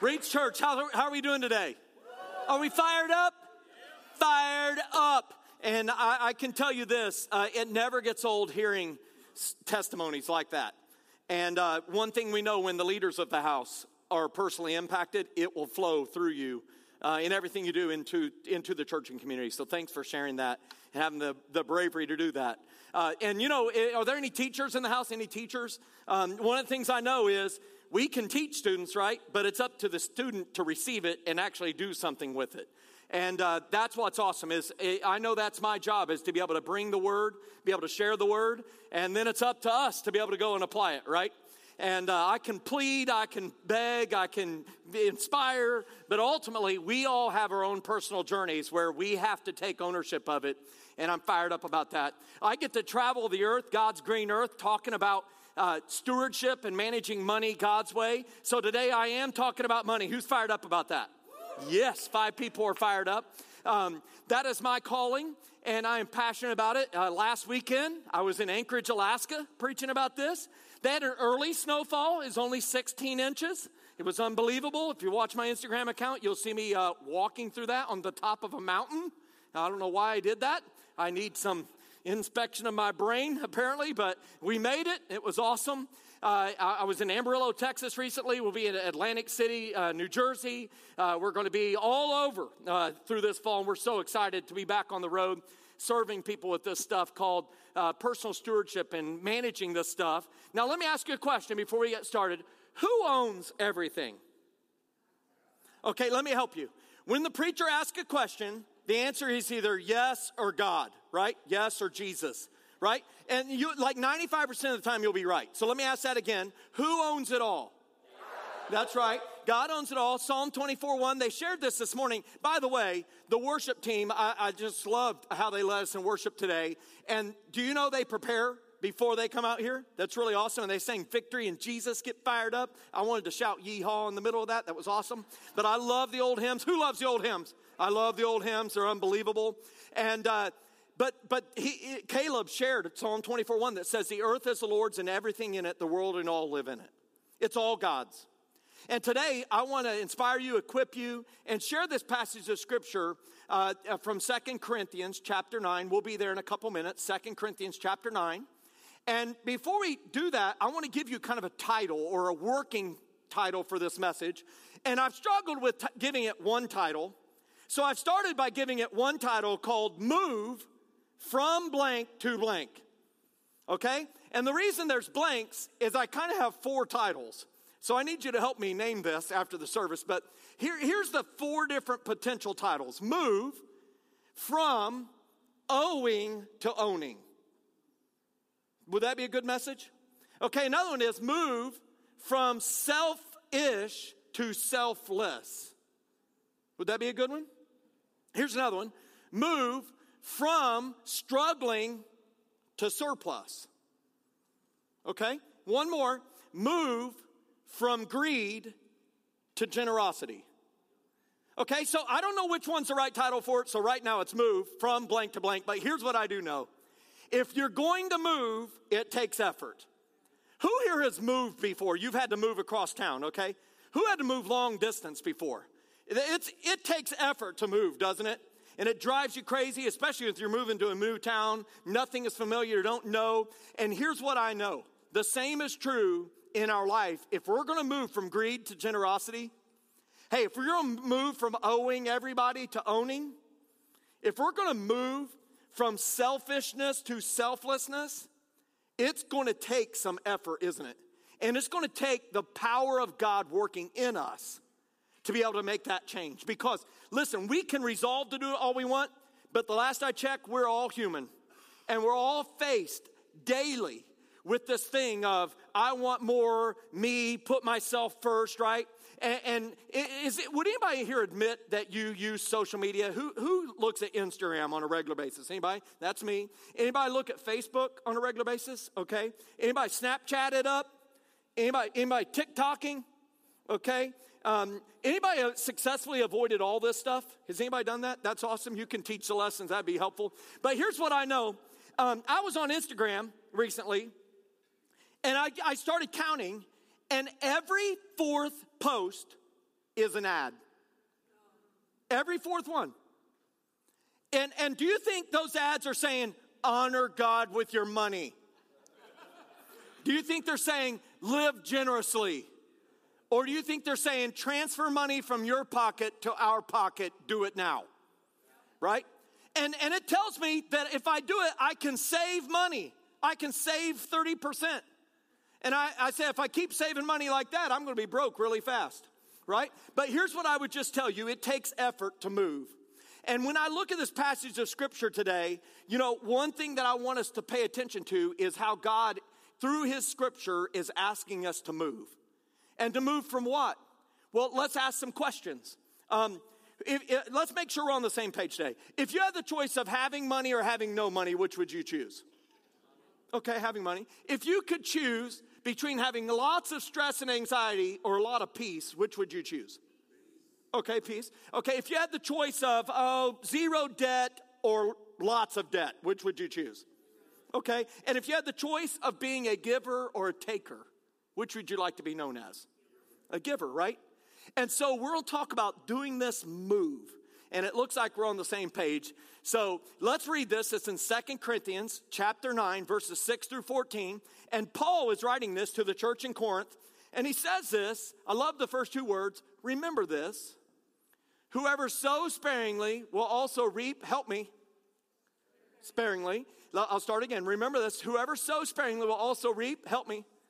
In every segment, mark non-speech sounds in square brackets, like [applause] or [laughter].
Reach Church, how, how are we doing today? Are we fired up? Fired up. And I, I can tell you this uh, it never gets old hearing testimonies like that. And uh, one thing we know when the leaders of the house are personally impacted, it will flow through you uh, in everything you do into, into the church and community. So thanks for sharing that and having the, the bravery to do that. Uh, and you know, eh, are there any teachers in the house? Any teachers? Um, one of the things I know is we can teach students, right? But it's up to the student to receive it and actually do something with it. And uh, that's what's awesome is eh, I know that's my job is to be able to bring the word, be able to share the word, and then it's up to us to be able to go and apply it, right? And uh, I can plead, I can beg, I can inspire, but ultimately we all have our own personal journeys where we have to take ownership of it. And I'm fired up about that. I get to travel the earth, God's green earth, talking about uh, stewardship and managing money God's way. So today I am talking about money. Who's fired up about that? Yes, five people are fired up. Um, that is my calling, and I am passionate about it. Uh, last weekend, I was in Anchorage, Alaska, preaching about this. They had an early snowfall, is only 16 inches. It was unbelievable. If you watch my Instagram account, you'll see me uh, walking through that on the top of a mountain. Now, I don't know why I did that. I need some inspection of my brain, apparently, but we made it. It was awesome. Uh, I, was in Amarillo, Texas recently. We'll be in Atlantic City, uh, New Jersey. Uh, we're going to be all over uh, through this fall, and we're so excited to be back on the road serving people with this stuff called uh, personal stewardship and managing this stuff. Now, let me ask you a question before we get started. Who owns everything? Okay, let me help you. When the preacher asks a question, the answer is either yes or God, right? Yes or Jesus right? And you like 95% of the time you'll be right. So let me ask that again. Who owns it all? That's right. God owns it all. Psalm 24 1. They shared this this morning. By the way, the worship team, I, I, just loved how they led us in worship today. And do you know they prepare before they come out here? That's really awesome. And they sang victory and Jesus get fired up. I wanted to shout yeehaw in the middle of that. That was awesome. But I love the old hymns. Who loves the old hymns? I love the old hymns. They're unbelievable. And, uh, but, but he, Caleb shared Psalm 24 1 that says, The earth is the Lord's and everything in it, the world and all live in it. It's all God's. And today, I want to inspire you, equip you, and share this passage of scripture uh, from Second Corinthians chapter 9. We'll be there in a couple minutes, Second Corinthians chapter 9. And before we do that, I want to give you kind of a title or a working title for this message. And I've struggled with t- giving it one title. So I've started by giving it one title called Move from blank to blank. Okay? And the reason there's blanks is I kind of have four titles. So I need you to help me name this after the service. But here, here's the four different potential titles Move from owing to owning. Would that be a good message? Okay, another one is Move from selfish to selfless. Would that be a good one? Here's another one Move from struggling to surplus. Okay? One more move from greed to generosity. Okay, so I don't know which one's the right title for it, so right now it's move from blank to blank, but here's what I do know. If you're going to move, it takes effort. Who here has moved before? You've had to move across town, okay? Who had to move long distance before? It's, it takes effort to move, doesn't it? And it drives you crazy, especially if you're moving to a new town. Nothing is familiar, you don't know. And here's what I know the same is true in our life. If we're to move from greed to generosity, hey, if we're to move from owing everybody to owning, if we're to move from selfishness to selflessness, it's to take some effort, isn't it? And it's to take the power of God working in us to be able to make that change. Because, listen, we can resolve to do all we want, but the last I checked, we're all human. And we're all faced daily with this thing of, I want more, me, put myself first, right? And, and is it, would anybody here admit that you use social media? Who, who looks at Instagram on a regular basis? Anybody? That's me. Anybody look at Facebook on a regular basis? Okay. Anybody Snapchat it up? Anybody, anybody TikToking? Okay. Um, anybody successfully avoided all this stuff? Has anybody done that? That's awesome. You can teach the lessons. That'd be helpful. But here's what I know. Um, I was on Instagram recently, and I, I started counting, and every fourth post is an ad. Every fourth one. And, and do you think those ads are saying, honor God with your money? Do you think they're saying, live generously? Or do you think they're saying, transfer money from your pocket to our pocket, do it now? Right? And, and it tells me that if I do it, I can save money. I can save 30%. And I, I say, if I keep saving money like that, I'm going to be broke really fast, right? But here's what I would just tell you it takes effort to move. And when I look at this passage of scripture today, you know, one thing that I want us to pay attention to is how God, through his scripture, is asking us to move. And to move from what? Well, let's ask some questions. Um, if, if, let's make sure we're on the same page today. If you had the choice of having money or having no money, which would you choose? Okay, having money. If you could choose between having lots of stress and anxiety or a lot of peace, which would you choose? Okay, peace. Okay, if you had the choice of oh, zero debt or lots of debt, which would you choose? Okay, and if you had the choice of being a giver or a taker, which would you like to be known as? A giver, right? And so we'll talk about doing this move. And it looks like we're on the same page. So let's read this. It's in Second Corinthians chapter 9, verses 6 through 14. And Paul is writing this to the church in Corinth. And he says this. I love the first two words. Remember this. Whoever sows sparingly will also reap, help me, sparingly. I'll start again. Remember this. Whoever sows sparingly will also reap, help me,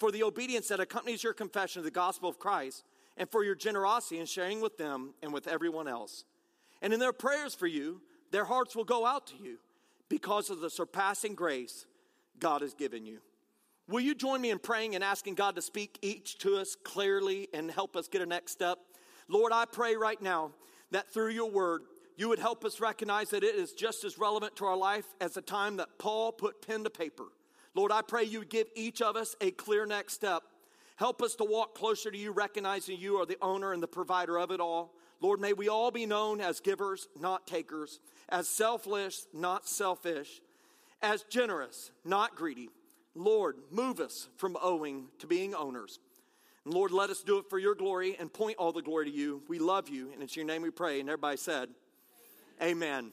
for the obedience that accompanies your confession of the gospel of Christ and for your generosity in sharing with them and with everyone else. And in their prayers for you, their hearts will go out to you because of the surpassing grace God has given you. Will you join me in praying and asking God to speak each to us clearly and help us get a next step? Lord, I pray right now that through your word, you would help us recognize that it is just as relevant to our life as the time that Paul put pen to paper. Lord, I pray you give each of us a clear next step. Help us to walk closer to you, recognizing you are the owner and the provider of it all. Lord, may we all be known as givers, not takers, as selfless, not selfish, as generous, not greedy. Lord, move us from owing to being owners. And Lord, let us do it for your glory and point all the glory to you. We love you, and it's your name we pray. And everybody said, Amen. Amen.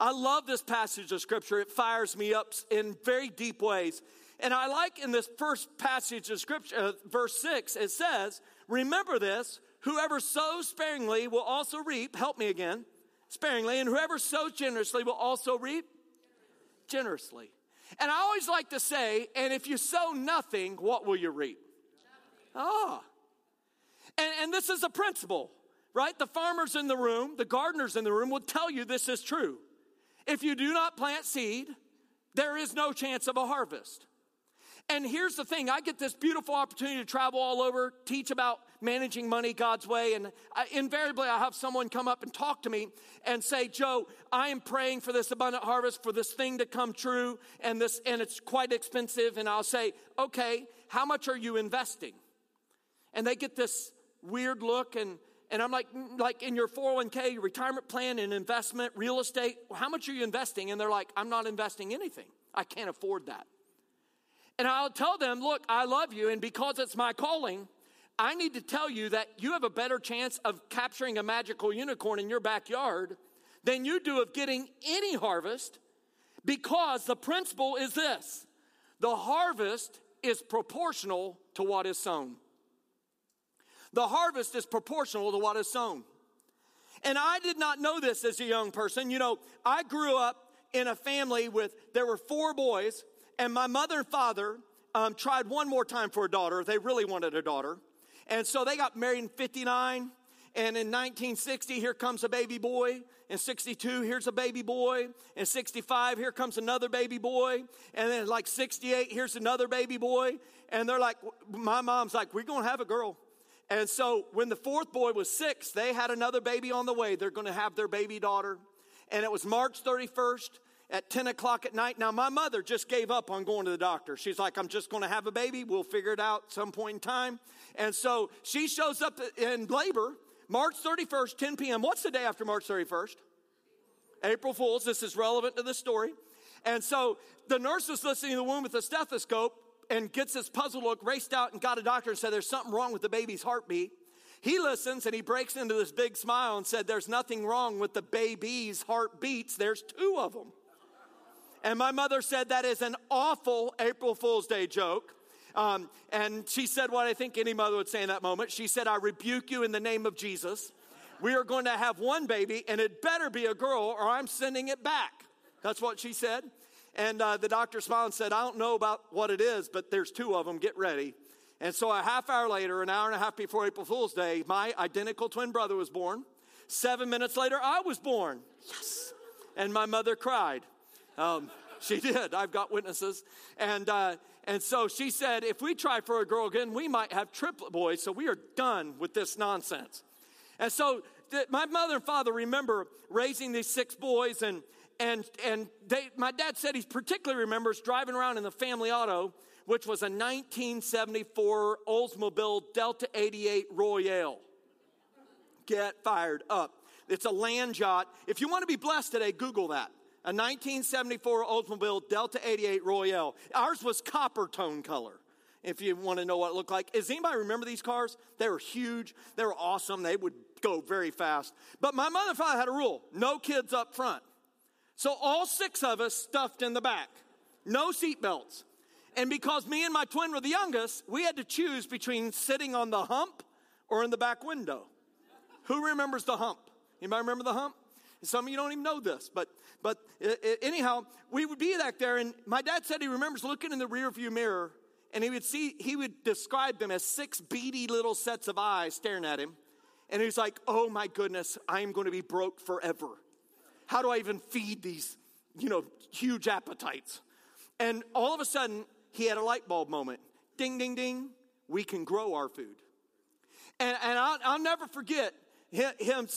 I love this passage of scripture. It fires me up in very deep ways. And I like in this first passage of scripture, uh, verse 6, it says, Remember this Whoever sows sparingly will also reap, help me again, sparingly, and whoever sows generously will also reap generously. And I always like to say, and if you sow nothing, what will you reap? Ah. And, and this is a principle, right? The farmers in the room, the gardeners in the room will tell you this is true. If you do not plant seed, there is no chance of a harvest. And here's the thing I get this beautiful opportunity to travel all over, teach about managing money God's way. And I, invariably, I have someone come up and talk to me and say, Joe, I am praying for this abundant harvest, for this thing to come true, and, this, and it's quite expensive. And I'll say, okay, how much are you investing? And they get this weird look and and I'm like, mm, like in your 401k, your retirement plan and investment, real estate, how much are you investing? And they're like, I'm not investing anything. I can't afford that. And I'll tell them, look, I love you, and because it's my calling, I need to tell you that you have a better chance of capturing a magical unicorn in your backyard than you do of getting any harvest because the principle is this the harvest is proportional to what is sown. The harvest is proportional to what is sown. And I did not know this as a young person. You know, I grew up in a family with, there were four boys And my mother and father um, tried one more time for a daughter. They really wanted a daughter. And so they got married in 59. And in 1960, here comes a baby boy. In 62, here's a baby boy. In 65, here comes another baby boy. And then like 68, here's another baby boy. And they're like, my mom's like, we're going to have a girl. And so when the fourth boy was six, they had another baby on the way. They're going to have their baby daughter. And it was March 31st at 10 o'clock at night. Now, my mother just gave up on going to the doctor. She's like, I'm just going to have a baby. We'll figure it out some point in time. And so she shows up in labor March 31st, 10 p.m. What's the day after March 31st? April Fool's. This is relevant to the story. And so the nurse was listening to the womb with a stethoscope and gets this puzzled look, raced out and got a doctor and said, There's something wrong with the baby's heartbeat. He listens and he breaks into this big smile and said, There's nothing wrong with the baby's heartbeats. There's two of them. And my mother said, That is an awful April Fool's Day joke. Um, and she said what I think any mother would say in that moment. She said, I rebuke you in the name of Jesus. We are going to have one baby, and it better be a girl, or I'm sending it back. That's what she said. And uh, the doctor smiled and said, I don't know about what it is, but there's two of them. Get ready. And so a half hour later, an hour and a half before April Fool's Day, my identical twin brother was born. Seven minutes later, I was born. Yes. And my mother cried. Um, she did. I've got witnesses. And, uh, and so she said, if we try for a girl again, we might have triplet boys. So we are done with this nonsense. And so th- my mother and father remember raising these six boys. And, and, and they, my dad said he particularly remembers driving around in the family auto, which was a 1974 Oldsmobile Delta 88 Royale. Get fired up. It's a land yacht. If you want to be blessed today, Google that a 1974 Oldsmobile Delta 88 Royale. Ours was copper tone color. If you want to know what it looked like, does anybody remember these cars? They were huge. They were awesome. They would go very fast. But my mother and father had a rule: no kids up front. So all six of us stuffed in the back, no seatbelts. And because me and my twin were the youngest, we had to choose between sitting on the hump or in the back window. Who remembers the hump? Anybody remember the hump? Some of you don't even know this, but but uh, uh, anyhow, we would be back there, and my dad said he remembers looking in the rearview mirror, and he would see he would describe them as six beady little sets of eyes staring at him, and he's like, "Oh my goodness, I am going to be broke forever. How do I even feed these, you know, huge appetites?" And all of a sudden, he had a light bulb moment. Ding, ding, ding. We can grow our food. And, and I'll, I'll never forget him, him,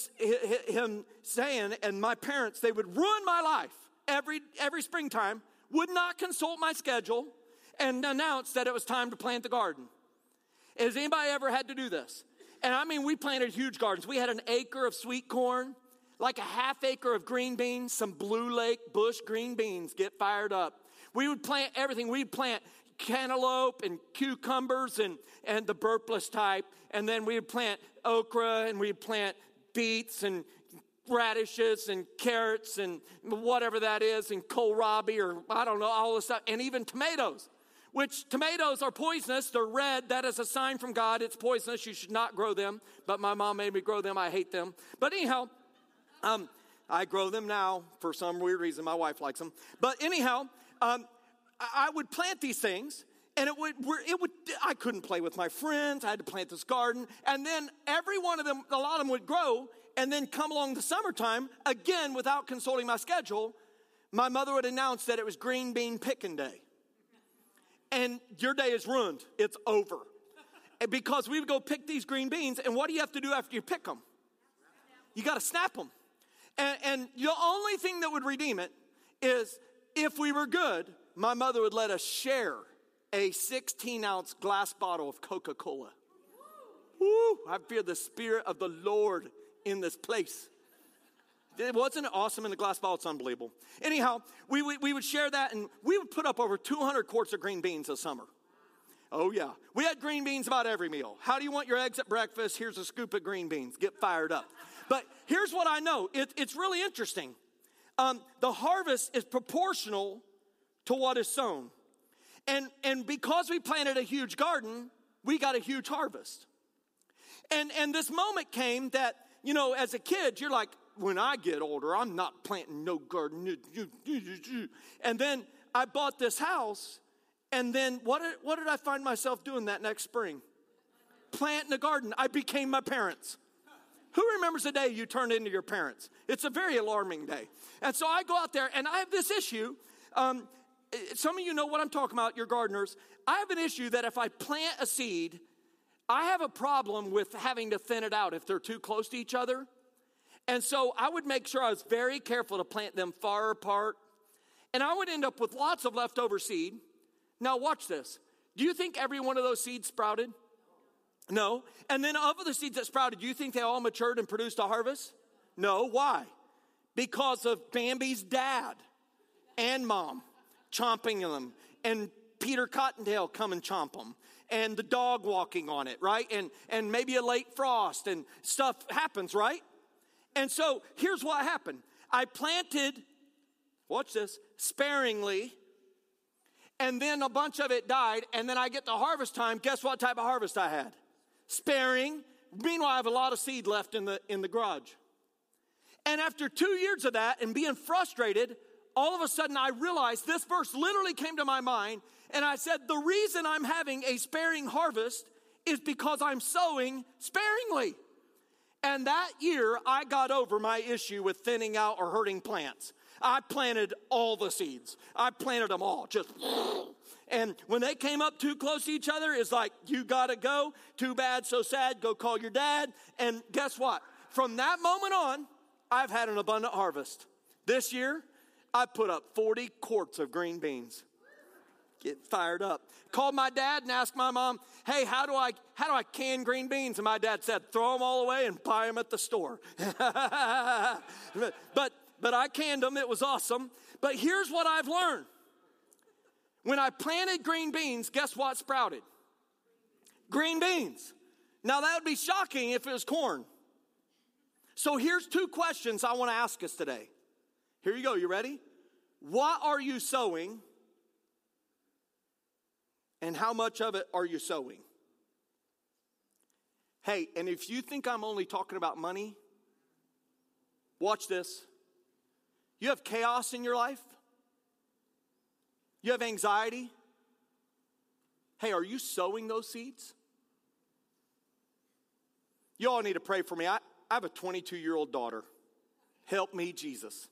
him saying, and my parents, they would ruin my life every, every springtime, would not consult my schedule, and announce that it was time to plant the garden. Has anybody ever had to do this? And I mean, we planted huge gardens. We had an acre of sweet corn, like a half acre of green beans, some blue lake bush green beans get fired up. We would plant everything. We'd plant cantaloupe and cucumbers and, and the burpless type. And then we'd plant okra and we'd plant beets and radishes and carrots and whatever that is and kohlrabi or I don't know, all this stuff. And even tomatoes, which tomatoes are poisonous. They're red. That is a sign from God. It's poisonous. You should not grow them. But my mom made me grow them. I hate them. But anyhow, um, I grow them now for some weird reason. My wife likes them. But anyhow, um, I would plant these things and it would, it would, I couldn't play with my friends. I had to plant this garden. And then every one of them, a lot of them would grow. And then come along the summertime, again, without consulting my schedule, my mother would announce that it was green bean picking day. And your day is ruined. It's over. And because we would go pick these green beans. And what do you have to do after you pick them? You got to snap them. And, and the only thing that would redeem it is if we were good, my mother would let us share a 16 ounce glass bottle of Coca Cola. Woo! I feel the Spirit of the Lord in this place. It wasn't awesome in the glass bottle? It's unbelievable. Anyhow, we, we, we would share that and we would put up over 200 quarts of green beans a summer. Oh, yeah. We had green beans about every meal. How do you want your eggs at breakfast? Here's a scoop of green beans. Get fired up. But here's what I know it, it's really interesting. Um, the harvest is proportional to what is sown. And, and because we planted a huge garden, we got a huge harvest. And, and this moment came that, you know, as a kid, you're like, when I get older, I'm not planting no garden. And then I bought this house, and then what did, what did I find myself doing that next spring? Planting a garden. I became my parents. Who remembers the day you turned into your parents? It's a very alarming day. And so I go out there and I have this issue. Um, some of you know what I'm talking about, you're gardeners. I have an issue that if I plant a seed, I have a problem with having to thin it out if they're too close to each other. And so I would make sure I was very careful to plant them far apart. And I would end up with lots of leftover seed. Now, watch this. Do you think every one of those seeds sprouted? No. And then of the seeds that sprouted, do you think they all matured and produced a harvest? No. Why? Because of Bambi's dad and mom chomping them and Peter Cottontail come and chomp them and the dog walking on it, right? And and maybe a late frost and stuff happens, right? And so here's what happened. I planted, watch this, sparingly, and then a bunch of it died, and then I get to harvest time. Guess what type of harvest I had? Sparing. Meanwhile, I have a lot of seed left in the in the garage. And after two years of that and being frustrated, all of a sudden I realized this verse literally came to my mind, and I said, The reason I'm having a sparing harvest is because I'm sowing sparingly. And that year, I got over my issue with thinning out or hurting plants. I planted all the seeds. I planted them all, just. And when they came up too close to each other, it's like, you gotta go. Too bad, so sad. Go call your dad. And guess what? From that moment on, I've had an abundant harvest. This year, I put up 40 quarts of green beans. Get fired up. Called my dad and asked my mom, "Hey, how do I how do I can green beans?" And my dad said, "Throw them all away and buy them at the store." [laughs] but but I canned them. It was awesome. But here's what I've learned. When I planted green beans, guess what sprouted? Green beans. Now that would be shocking if it was corn. So here's two questions I want to ask us today. Here you go. You ready? What are you sowing? And how much of it are you sowing? Hey, and if you think I'm only talking about money, watch this. You have chaos in your life? You have anxiety? Hey, are you sowing those seeds? You all need to pray for me. I, I have a 22 year old daughter. Help me, Jesus.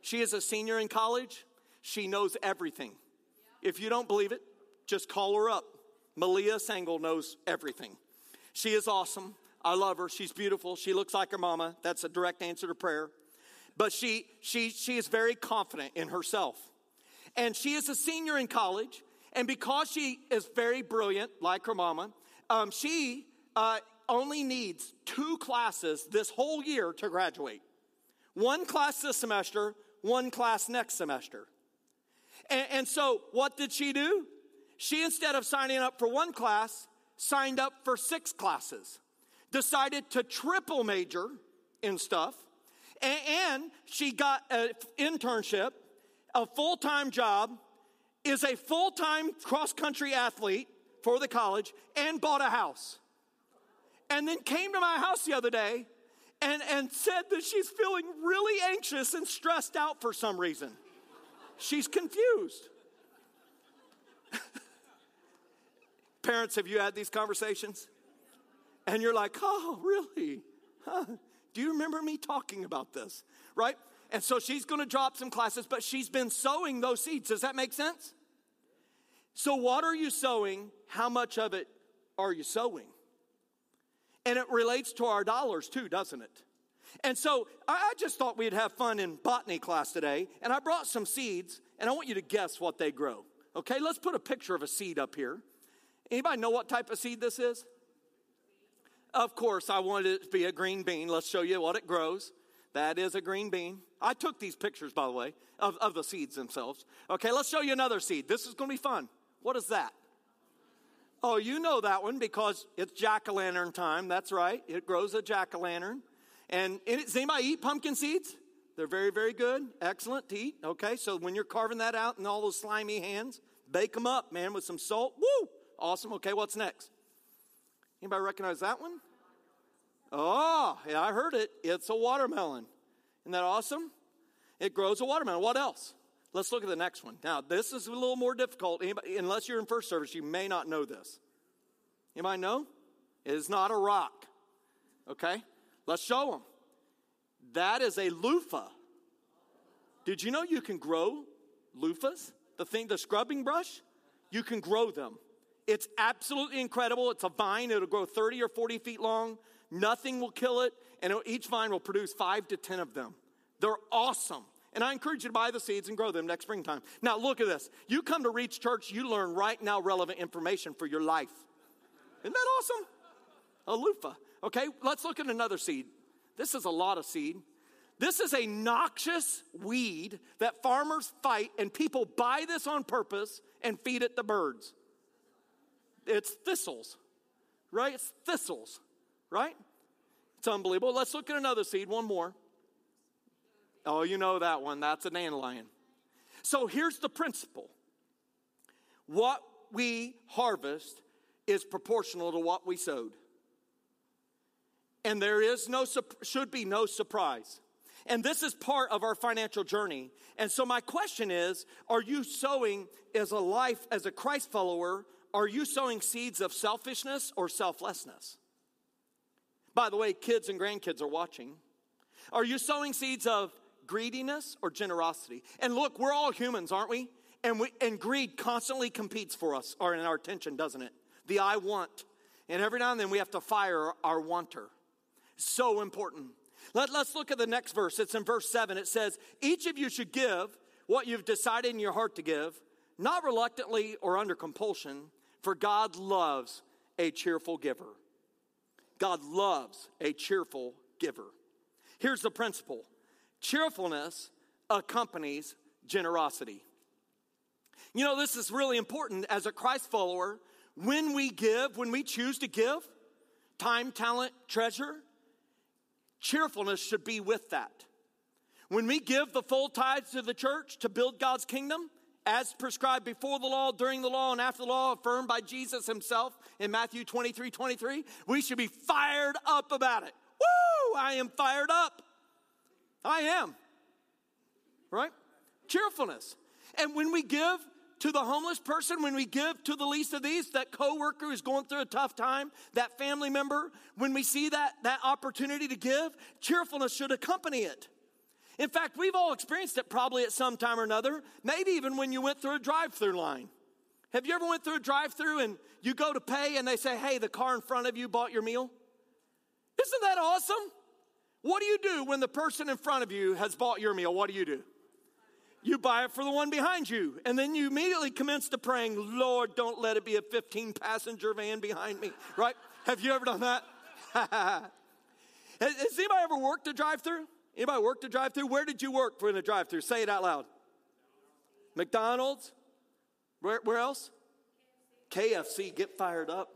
She is a senior in college. She knows everything. If you don't believe it, just call her up. Malia Sangl knows everything. She is awesome. I love her. She's beautiful. She looks like her mama. That's a direct answer to prayer. But she, she, she is very confident in herself. And she is a senior in college. And because she is very brilliant, like her mama, um, she uh, only needs two classes this whole year to graduate. One class this semester, one class next semester. And, and so, what did she do? She, instead of signing up for one class, signed up for six classes, decided to triple major in stuff, and, and she got an internship, a full time job, is a full time cross country athlete for the college, and bought a house. And then came to my house the other day and, and said that she's feeling really anxious and stressed out for some reason. She's confused. [laughs] Parents, have you had these conversations? And you're like, oh, really? Huh? Do you remember me talking about this? Right? And so she's going to drop some classes, but she's been sowing those seeds. Does that make sense? So, what are you sowing? How much of it are you sowing? And it relates to our dollars too, doesn't it? And so I just thought we'd have fun in botany class today, and I brought some seeds, and I want you to guess what they grow. Okay, let's put a picture of a seed up here. Anybody know what type of seed this is? Of course, I wanted it to be a green bean. Let's show you what it grows. That is a green bean. I took these pictures, by the way, of, of the seeds themselves. Okay, let's show you another seed. This is going to be fun. What is that? Oh, you know that one because it's jack o' lantern time. That's right. It grows a jack o' lantern. And does anybody eat pumpkin seeds? They're very, very good. Excellent to eat. Okay, so when you're carving that out in all those slimy hands, bake them up, man, with some salt. Woo! Awesome. Okay, what's next? Anybody recognize that one? Oh, yeah, I heard it. It's a watermelon. Isn't that awesome? It grows a watermelon. What else? Let's look at the next one. Now, this is a little more difficult. Anybody, unless you're in first service, you may not know this. You might know? It is not a rock. Okay? Let's show them. That is a loofah. Did you know you can grow loofahs? The thing, the scrubbing brush? You can grow them. It's absolutely incredible. It's a vine, it'll grow 30 or 40 feet long. Nothing will kill it, and each vine will produce five to 10 of them. They're awesome. And I encourage you to buy the seeds and grow them next springtime. Now, look at this. You come to Reach Church, you learn right now relevant information for your life. Isn't that awesome? A loofah. Okay, let's look at another seed. This is a lot of seed. This is a noxious weed that farmers fight, and people buy this on purpose and feed it to birds. It's thistles, right? It's thistles, right? It's unbelievable. Let's look at another seed, one more. Oh, you know that one. That's a dandelion. So here's the principle what we harvest is proportional to what we sowed. And there is no, should be no surprise. And this is part of our financial journey. And so my question is, are you sowing as a life, as a Christ follower, are you sowing seeds of selfishness or selflessness? By the way, kids and grandkids are watching. Are you sowing seeds of greediness or generosity? And look, we're all humans, aren't we? And, we, and greed constantly competes for us or in our attention, doesn't it? The I want. And every now and then we have to fire our wanter. So important. Let, let's look at the next verse. It's in verse 7. It says, Each of you should give what you've decided in your heart to give, not reluctantly or under compulsion, for God loves a cheerful giver. God loves a cheerful giver. Here's the principle cheerfulness accompanies generosity. You know, this is really important as a Christ follower. When we give, when we choose to give, time, talent, treasure, cheerfulness should be with that. When we give the full tithes to the church to build God's kingdom, as prescribed before the law, during the law, and after the law, affirmed by Jesus himself in Matthew 23 23, we should be fired up about it. Woo! I am fired up. I am. Right? Cheerfulness. And when we give to the homeless person, when we give to the least of these, that coworker who's going through a tough time, that family member, when we see that, that opportunity to give, cheerfulness should accompany it. In fact, we've all experienced it probably at some time or another, maybe even when you went through a drive-through line. Have you ever went through a drive-through and you go to pay and they say, "Hey, the car in front of you bought your meal?" Isn't that awesome? What do you do when the person in front of you has bought your meal? What do you do? you buy it for the one behind you. And then you immediately commence to praying, Lord, don't let it be a 15 passenger van behind me, right? Have you ever done that? [laughs] has, anybody ever worked a drive through? Anybody worked a drive through? Where did you work for in a drive through? Say it out loud. McDonald's? Where, where else? KFC, get fired up.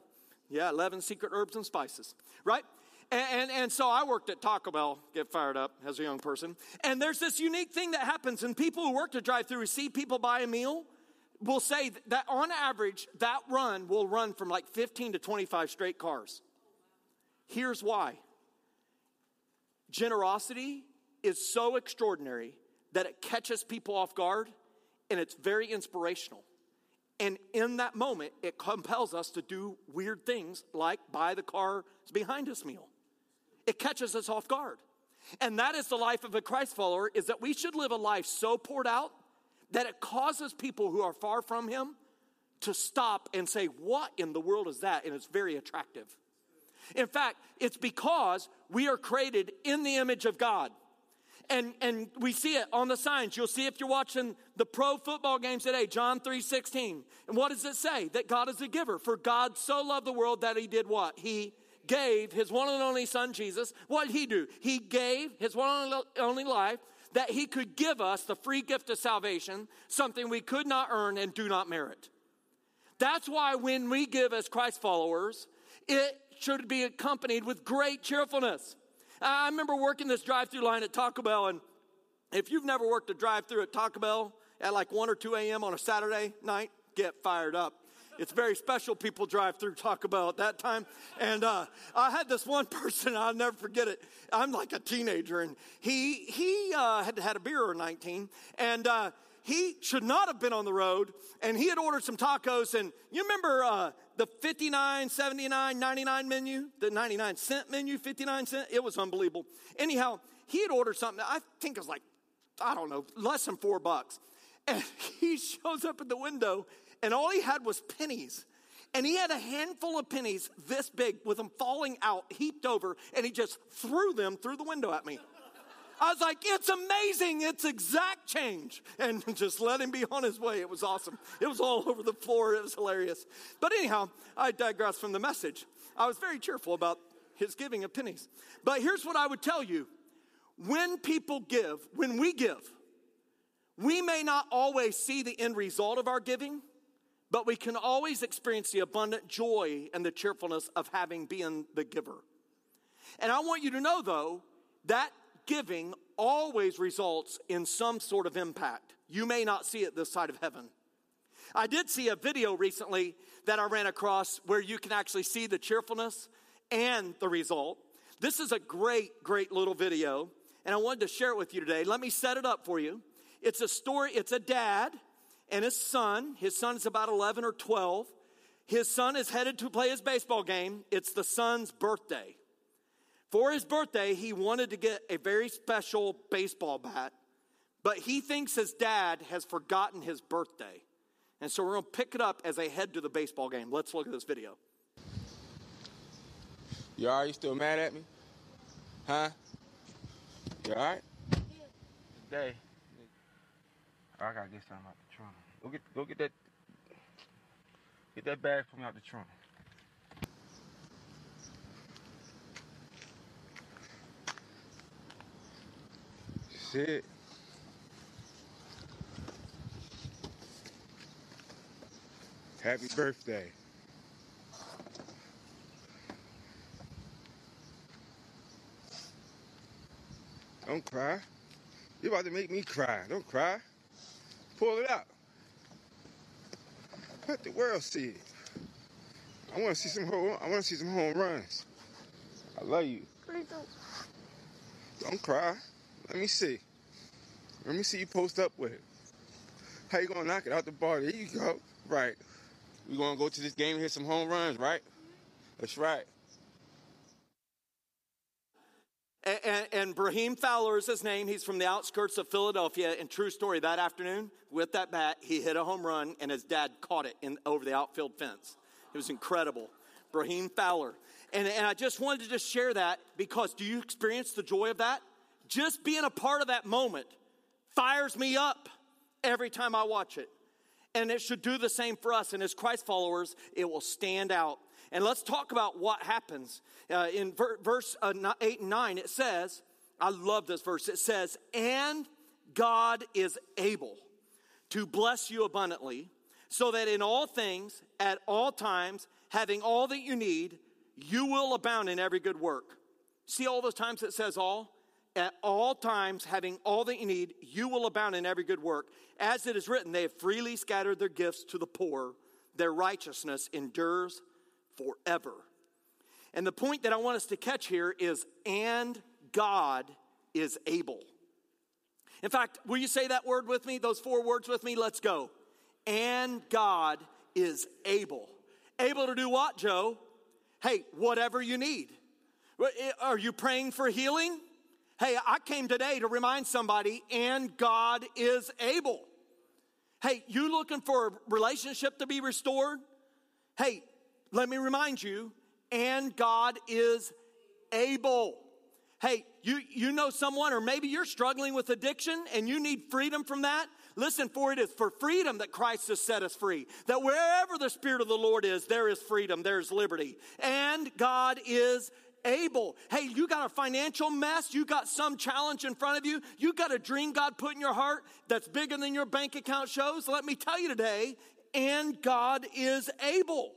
Yeah, 11 secret herbs and spices, right? And, and, and, so I worked at Taco Bell, get fired up as a young person. And there's this unique thing that happens, and people who work to drive through see people buy a meal will say that on average, that run will run from like 15 to 25 straight cars. Here's why generosity is so extraordinary that it catches people off guard and it's very inspirational. And in that moment, it compels us to do weird things like buy the cars behind us meal it catches us off guard. And that is the life of a Christ follower is that we should live a life so poured out that it causes people who are far from him to stop and say, "What in the world is that?" and it's very attractive. In fact, it's because we are created in the image of God. And, and we see it on the signs. You'll see if you're watching the pro football games today, John 3 16. And what does it say? That God is a giver. For God so loved the world that he did what? He gave his one and only son, Jesus, what did he do? He gave his one and only life that he could give us the free gift of salvation, something we could not earn and do not merit. That's why when we give as Christ followers, it should be accompanied with great cheerfulness. I remember working this drive through line at Taco Bell, and if you've never worked a drive through at Taco Bell at like 1 or 2 a.m. on a Saturday night, get fired up. It's very special people drive through Taco Bell at that time. And uh, I had this one [laughs] person, I'll never forget it. I'm like a teenager, and he, he uh, had had a beer or 19. And uh, he should not have been on the road, and he had ordered some tacos. And you remember uh, the 59, 79, 99 menu, the 99 cent menu, 59 cent? It was unbelievable. Anyhow, he had ordered something, I think it was like, I don't know, less than four bucks. And [laughs] he shows up at the window, and all he had was pennies. And he had a handful of pennies this big with them falling out, heaped over, and he just threw them through the window at me. I was like, it's amazing. It's exact change. And [laughs] just let him be on his way. It was awesome. It was all over the floor. It was hilarious. But anyhow, I digress from the message. I was very cheerful about his giving of pennies. But here's what I would tell you when people give, when we give, we may not always see the end result of our giving, but we can always experience the abundant joy and the cheerfulness of having been the giver. And I want you to know, though, that giving always results in some sort of impact. You may not see it this side of heaven. I did see a video recently that I ran across where you can actually see the cheerfulness and the result. This is a great, great little video, and I wanted to share it with you today. Let me set it up for you. It's a story, it's a dad and his son. His son is about 11 or 12. His son is headed to play his baseball game. It's the son's birthday. For his birthday, he wanted to get a very special baseball bat, but he thinks his dad has forgotten his birthday. And so we're going to pick it up as they head to the baseball game. Let's look at this video. You all right? You still mad at me? Huh? You all right? Today, I gotta get something out the trunk. Go get, go get that, get that bag for me out the trunk. Shit. Happy birthday. Don't cry. You're about to make me cry. Don't cry. Pull it out. Let the world see it. I want to see some home. I want to see some home runs. I love you. Please don't. Don't cry. Let me see. Let me see you post up with it. How you gonna knock it out the bar? There you go. Right. We gonna go to this game and hit some home runs, right? That's right. And, and, and Brahim Fowler is his name. He's from the outskirts of Philadelphia. And true story, that afternoon, with that bat, he hit a home run, and his dad caught it in, over the outfield fence. It was incredible. Brahim Fowler. And, and I just wanted to just share that because do you experience the joy of that? Just being a part of that moment fires me up every time I watch it. And it should do the same for us. And as Christ followers, it will stand out. And let's talk about what happens. Uh, in ver- verse uh, 8 and 9, it says, I love this verse. It says, And God is able to bless you abundantly, so that in all things, at all times, having all that you need, you will abound in every good work. See all those times it says all? At all times, having all that you need, you will abound in every good work. As it is written, they have freely scattered their gifts to the poor, their righteousness endures forever. And the point that I want us to catch here is, and God is able. In fact, will you say that word with me, those four words with me? Let's go. And God is able. Able to do what, Joe? Hey, whatever you need. Eh, are you praying for healing? Hey, I came today to remind somebody, and God is able. Hey, you looking for a relationship to be restored? Hey, let me remind you, and God is able. Hey, you, you know someone, or maybe you're struggling with addiction and you need freedom from that. Listen, for it is for freedom that Christ has set us free. That wherever the Spirit of the Lord is, there is freedom, there's liberty. And God is able. Hey, you got a financial mess, you got some challenge in front of you, you got a dream God put in your heart that's bigger than your bank account shows. Let me tell you today, and God is able.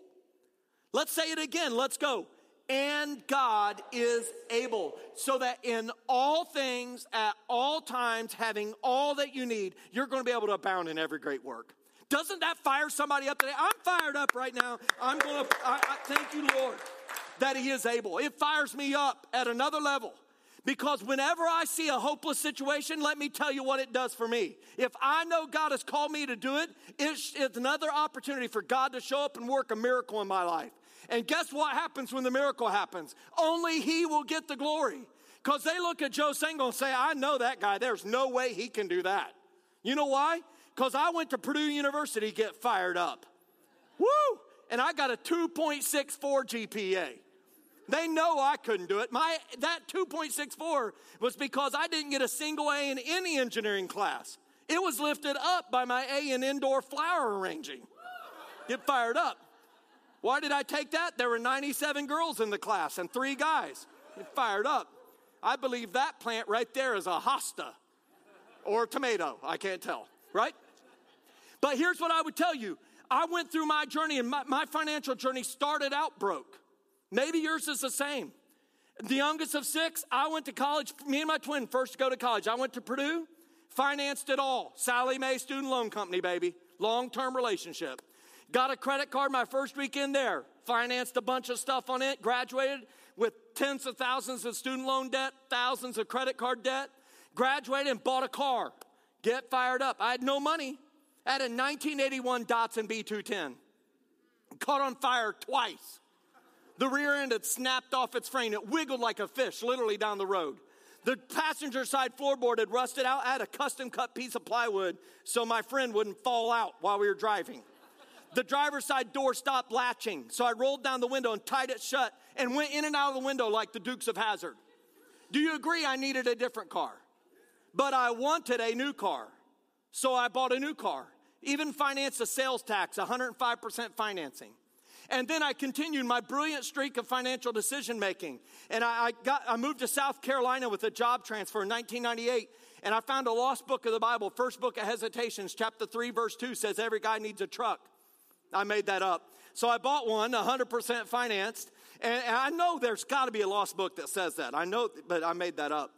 Let's say it again. Let's go. And God is able, so that in all things, at all times, having all that you need, you're going to be able to abound in every great work. Doesn't that fire somebody up today? I'm fired up right now. I'm going to, I, I, thank you, Lord, that He is able. It fires me up at another level Because whenever I see a hopeless situation, let me tell you what it does for me. If I know God has called me to do it, it's, it's another opportunity for God to show up and work a miracle in my life. And guess what happens when the miracle happens? Only He will get the glory. Because they look at Joe Sangl and say, I know that guy. There's no way he can do that. You know why? Because I went to Purdue University get fired up. Woo! And I got a 2.64 GPA. They know I couldn't do it. My that 2.64 was because I didn't get a single A in any engineering class. It was lifted up by my A in indoor flower arranging. Get fired up. Why did I take that? There were 97 girls in the class and three guys. Get fired up. I believe that plant right there is a hosta or tomato. I can't tell, right? But here's what I would tell you I went through my journey, and my, my financial journey started out broke. Maybe yours is the same. The youngest of six, I went to college. Me and my twin first go to college. I went to Purdue, financed it all. Sallie Mae Student Loan Company, baby. Long term relationship. Got a credit card my first weekend there. Financed a bunch of stuff on it. Graduated with tens of thousands of student loan debt, thousands of credit card debt. Graduated and bought a car. Get fired up. I had no money. I had a 1981 Datsun B210. Caught on fire twice. The rear end had snapped off its frame. It wiggled like a fish, literally down the road. The passenger side floorboard had rusted out. I had a custom cut piece of plywood so my friend wouldn't fall out while we were driving. The driver's side door stopped latching, so I rolled down the window and tied it shut and went in and out of the window like the Dukes of Hazzard. Do you agree I needed a different car? But I wanted a new car, so I bought a new car. Even financed a sales tax, 105% financing. And then I continued my brilliant streak of financial decision making. And I, I, got, I moved to South Carolina with a job transfer in 1998. And I found a lost book of the Bible, first book of Hesitations, chapter 3, verse 2 says every guy needs a truck. I made that up. So I bought one, 100% financed. And, and I know there's got to be a lost book that says that. I know, but I made that up.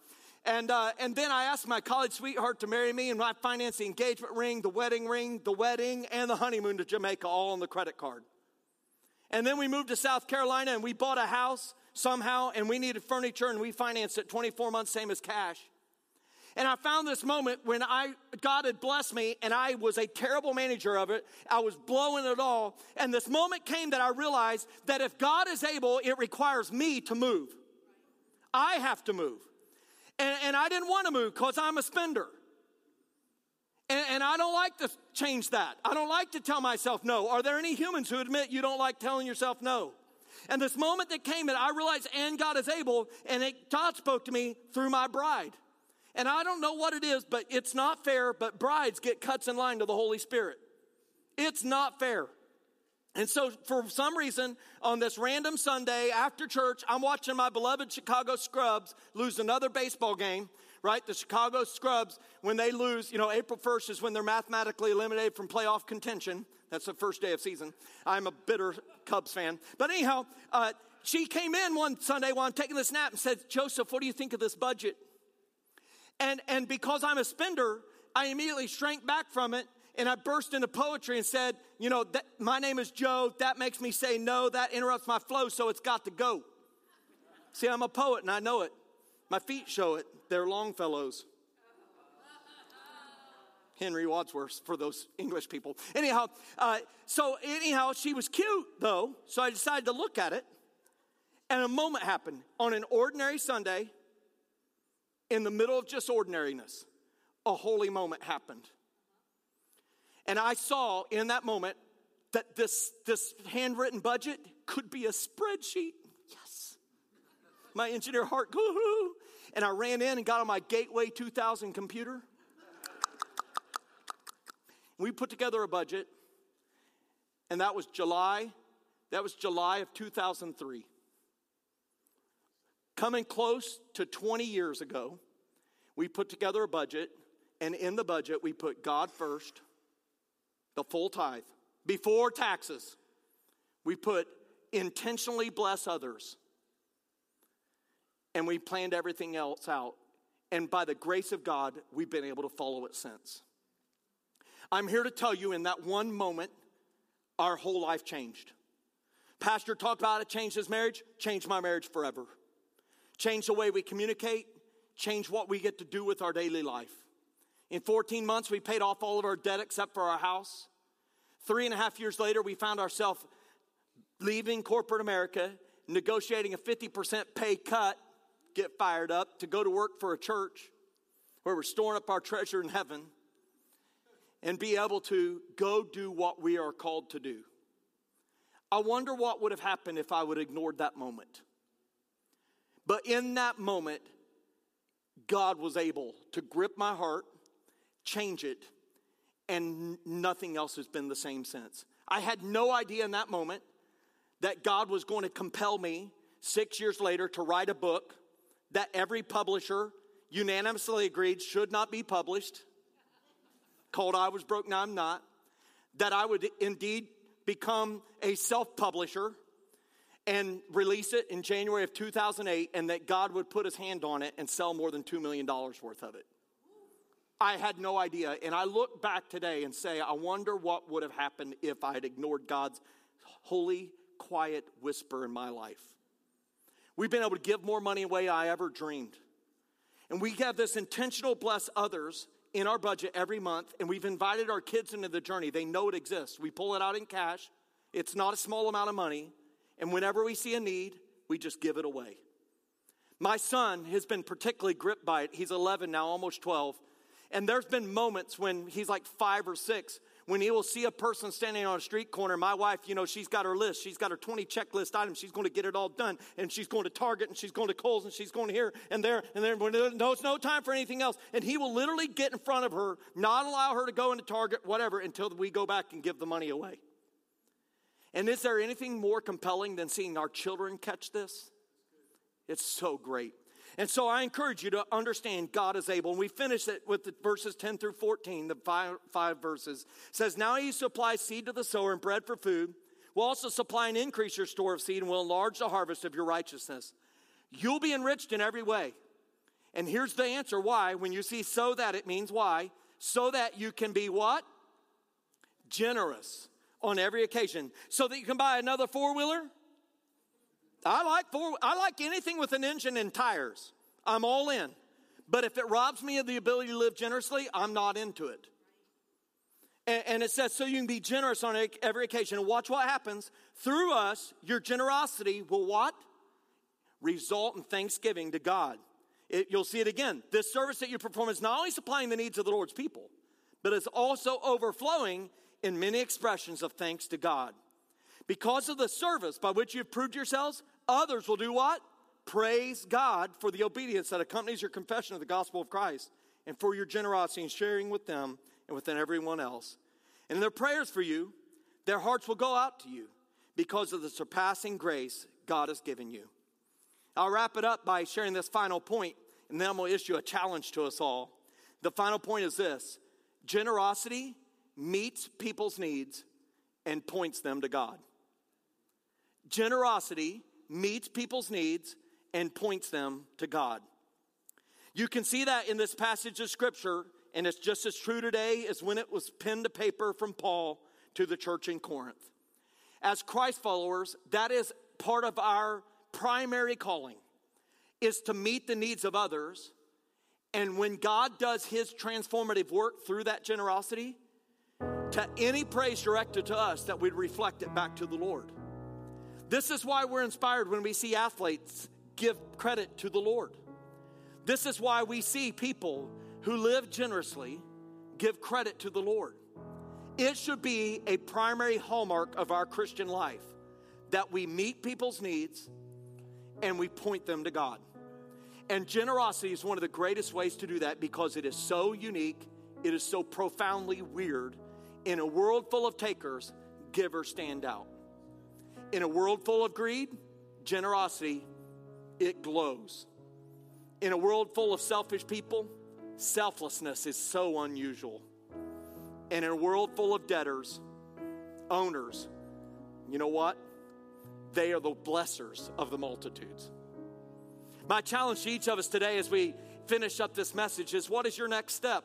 And, uh, and then I asked my college sweetheart to marry me, and I financed the engagement ring, the wedding ring, the wedding, and the honeymoon to Jamaica all on the credit card. And then we moved to South Carolina and we bought a house somehow and we needed furniture and we financed it 24 months, same as cash. And I found this moment when I God had blessed me and I was a terrible manager of it. I was blowing it all. And this moment came that I realized that if God is able, it requires me to move. I have to move. And, and I didn't want to move because I'm a spender. And, and, I don't like to change that. I don't like to tell myself no. Are there any humans who admit you don't like telling yourself no? And this moment that came and I realized, and God is able, and it, God spoke to me through my bride. And I don't know what it is, but it's not fair, but brides get cuts in line to the Holy Spirit. It's not fair. And so, for some reason, on this random Sunday after church, I'm watching my beloved Chicago Scrubs lose another baseball game right? The Chicago Scrubs, when they lose, you know, April 1st is when they're mathematically eliminated from playoff contention. That's the first day of season. I'm a bitter Cubs fan. But anyhow, uh, she came in one Sunday while I'm taking the nap and said, Joseph, what do you think of this budget? And, and because I'm a spender, I immediately shrank back from it and I burst into poetry and said, You know, that, my name is Joe. That makes me say no. That interrupts my flow, so it's got to go. See, I'm a poet and I know it. My feet show it. They're Longfellows. Henry Wadsworth for those English people. Anyhow, uh, so anyhow, she was cute though, so I decided to look at it. And a moment happened on an ordinary Sunday, in the middle of just ordinariness, a holy moment happened. And I saw in that moment that this, this handwritten budget could be a spreadsheet. My engineer heart, and I ran in and got on my Gateway 2000 computer. we put together a budget, and that was July. That was July of 2003. Coming close to 20 years ago, we put together a budget, and in the budget, we put God first, the full tithe, before taxes. We put intentionally bless others and we planned everything else out. And by the grace of God, we've been able to follow it since. I'm here to tell you in that one moment, our whole life changed. Pastor talked about it, changed his marriage, changed my marriage forever. Changed the way we communicate, change what we get to do with our daily life. In 14 months, we paid off all of our debt except for our house. Three and a half years later, we found ourselves leaving corporate America, negotiating a 50% pay cut, get fired up to go to work for a church where we're storing up our treasure in heaven and be able to go do what we are called to do. I wonder what would have happened if I would have ignored that moment. But in that moment, God was able to grip my heart, change it, and nothing else has been the same since. I had no idea in that moment that God was going to compel me six years later to write a book that every publisher unanimously agreed should not be published, called I Was Broke, Now I'm Not, that I would indeed become a self publisher and release it in January of 2008, and that God would put his hand on it and sell more than $2 million worth of it. I had no idea. And I look back today and say, I wonder what would have happened if I had ignored God's holy, quiet whisper in my life. We've been able to give more money away I ever dreamed. And we have this intentional bless others in our budget every month, and we've invited our kids into the journey. They know it exists. We pull it out in cash, it's not a small amount of money. And whenever we see a need, we just give it away. My son has been particularly gripped by it. He's 11 now, almost 12. And there's been moments when he's like five or six when he will see a person standing on a street corner. My wife, you know, she's got her list. She's got her 20 checklist items. She's going to get it all done. And she's going to Target and she's going to Kohl's and she's going here and there and there. No, it's no time for anything else. And he will literally get in front of her, not allow her to go into Target, whatever, until we go back and give the money away. And is there anything more compelling than seeing our children catch this? It's so great. And so I encourage you to understand God is able. And we finish it with the verses 10 through 14, the five, five verses. It says, Now he supplies seed to the sower and bread for food, will also supply and increase your store of seed and will enlarge the harvest of your righteousness. You'll be enriched in every way. And here's the answer why. When you see so that, it means why. So that you can be what? Generous on every occasion. So that you can buy another four wheeler I like four, I like anything with an engine and tires. I'm all in. But if it robs me of the ability to live generously, I'm not into it. And, and it says, so you can be generous on every occasion. And watch what happens. Through us, your generosity will what? Result in thanksgiving to God. It, you'll see it again. This service that you perform is not only supplying the needs of the Lord's people, but it's also overflowing in many expressions of thanks to God. Because of the service by which you've proved yourselves, others will do what? Praise God for the obedience that accompanies your confession of the gospel of Christ and for your generosity in sharing with them and with everyone else. And in their prayers for you, their hearts will go out to you because of the surpassing grace God has given you. I'll wrap it up by sharing this final point, and then I'm going to issue a challenge to us all. The final point is this generosity meets people's needs and points them to God. Generosity meets people's needs and points them to God. You can see that in this passage of scripture, and it's just as true today as when it was penned to paper from Paul to the church in Corinth. As Christ followers, that is part of our primary calling is to meet the needs of others. And when God does his transformative work through that generosity, to any praise directed to us that we'd reflect it back to the Lord. This is why we're inspired when we see athletes give credit to the Lord. This is why we see people who live generously give credit to the Lord. It should be a primary hallmark of our Christian life that we meet people's needs and we point them to God. And generosity is one of the greatest ways to do that because it is so unique, it is so profoundly weird. In a world full of takers, givers stand out. In a world full of greed, generosity, it glows. In a world full of selfish people, selflessness is so unusual. And in a world full of debtors, owners, you know what? They are the blessers of the multitudes. My challenge to each of us today as we finish up this message is what is your next step?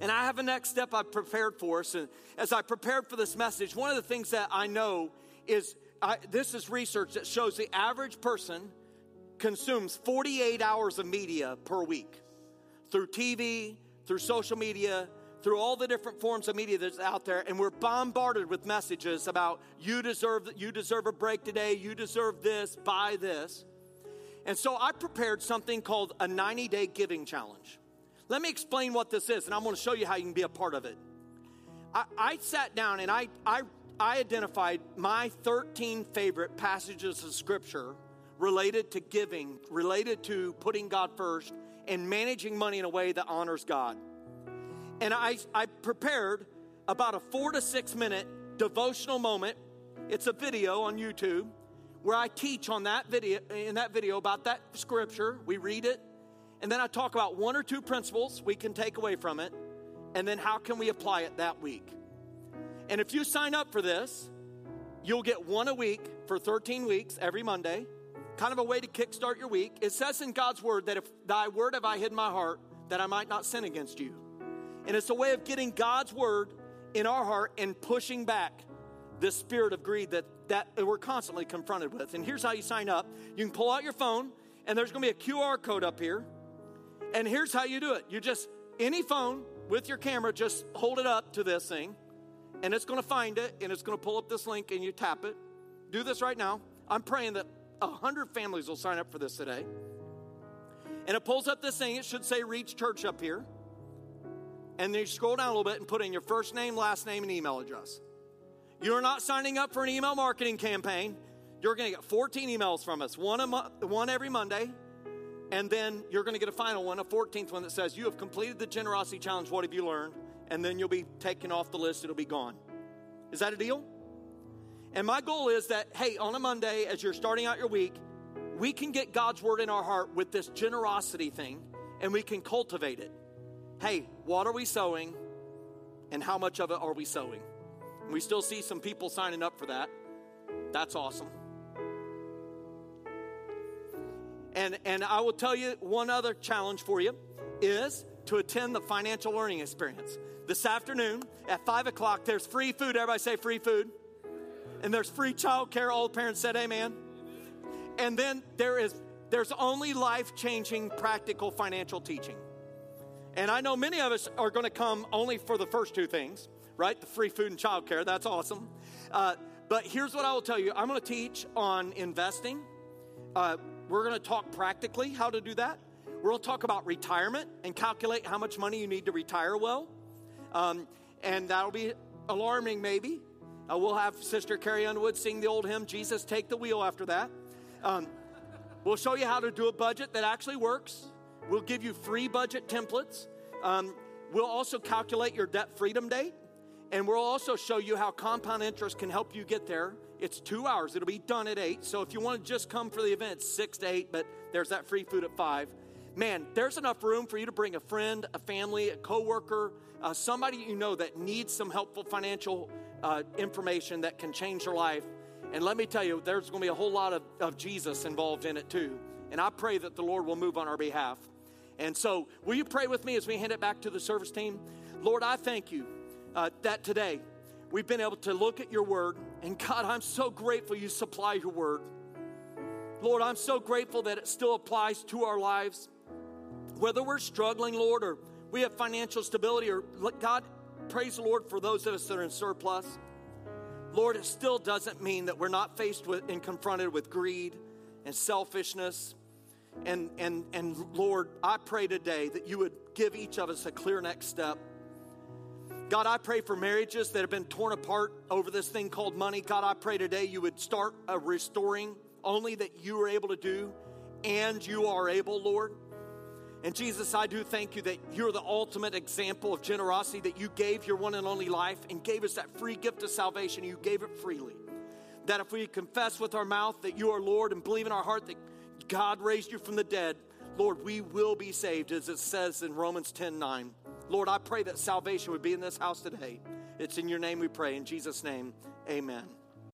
And I have a next step I've prepared for us. And as I prepared for this message, one of the things that I know is I, this is research that shows the average person consumes 48 hours of media per week through TV, through social media, through all the different forms of media that's out there, and we're bombarded with messages about you deserve you deserve a break today, you deserve this, buy this. And so I prepared something called a 90-day giving challenge. Let me explain what this is, and I'm going to show you how you can be a part of it. I, I sat down and I, I, I identified my 13 favorite passages of scripture related to giving, related to putting God first, and managing money in a way that honors God. And I, I prepared about a four to six minute devotional moment. It's a video on YouTube where I teach on that video in that video about that scripture. We read it, and then I talk about one or two principles we can take away from it, and then how can we apply it that week. And if you sign up for this, you'll get one a week for 13 weeks every Monday, kind of a way to kickstart your week. It says in God's word that if thy word have I hid my heart, that I might not sin against you. And it's a way of getting God's word in our heart and pushing back this spirit of greed that, that we're constantly confronted with. And here's how you sign up you can pull out your phone, and there's to be a QR code up here. And here's how you do it you just, any phone with your camera, just hold it up to this thing, and it's going to find it, and it's going to pull up this link, and you tap it. Do this right now. I'm praying that 100 families will sign up for this today. And it pulls up this thing. It should say Reach Church up here. And then you scroll down a little bit and put in your first name, last name, and email address. You're not signing up for an email marketing campaign. You're going to get 14 emails from us, one, a one every Monday. And then you're going to get a final one, a 14th one that says, You have completed the generosity challenge. What have you learned? And then you'll be taken off the list. It'll be gone. Is that a deal? And my goal is that, hey, on a Monday, as you're starting out your week, we can get God's word in our heart with this generosity thing and we can cultivate it. Hey, what are we sowing and how much of it are we sowing? We still see some people signing up for that. That's awesome. And, and I will tell you one other challenge for you is to attend the financial learning experience. This afternoon at 5 o'clock, there's free food. Everybody say free food. And there's free child care. All parents said amen. And then there is there's only life-changing practical financial teaching. And I know many of us are going to come only for the first two things, right? The free food and child care. That's awesome. Uh, but here's what I will tell you I'm going to teach on investing. Uh, we're going to talk practically how to do that. We're going to talk about retirement and calculate how much money you need to retire well. Um, and that'll be alarming, maybe. Uh, we'll have Sister Carrie Underwood sing the old hymn, Jesus, Take the Wheel, after that. Um, we'll show you how to do a budget that actually works. We'll give you free budget templates. Um, we'll also calculate your debt freedom date. And we'll also show you how compound interest can help you get there. It's two hours, it'll be done at eight. So if you want to just come for the event, six to eight, but there's that free food at five. Man, there's enough room for you to bring a friend, a family, a coworker, uh, somebody you know that needs some helpful financial uh, information that can change their life. And let me tell you, there's going to be a whole lot of, of Jesus involved in it too. And I pray that the Lord will move on our behalf. And so, will you pray with me as we hand it back to the service team? Lord, I thank you uh, that today we've been able to look at your word. And God, I'm so grateful you supply your word. Lord, I'm so grateful that it still applies to our lives. Whether we're struggling, Lord, or we have financial stability, or God, praise the Lord for those of us that are in surplus. Lord, it still doesn't mean that we're not faced with and confronted with greed and selfishness. And, and, and Lord, I pray today that you would give each of us a clear next step. God, I pray for marriages that have been torn apart over this thing called money. God, I pray today you would start a restoring only that you are able to do, and you are able, Lord. And Jesus, I do thank you that you're the ultimate example of generosity, that you gave your one and only life and gave us that free gift of salvation. You gave it freely. That if we confess with our mouth that you are Lord and believe in our heart that God raised you from the dead, Lord, we will be saved, as it says in Romans 10 9. Lord, I pray that salvation would be in this house today. It's in your name we pray. In Jesus' name, amen.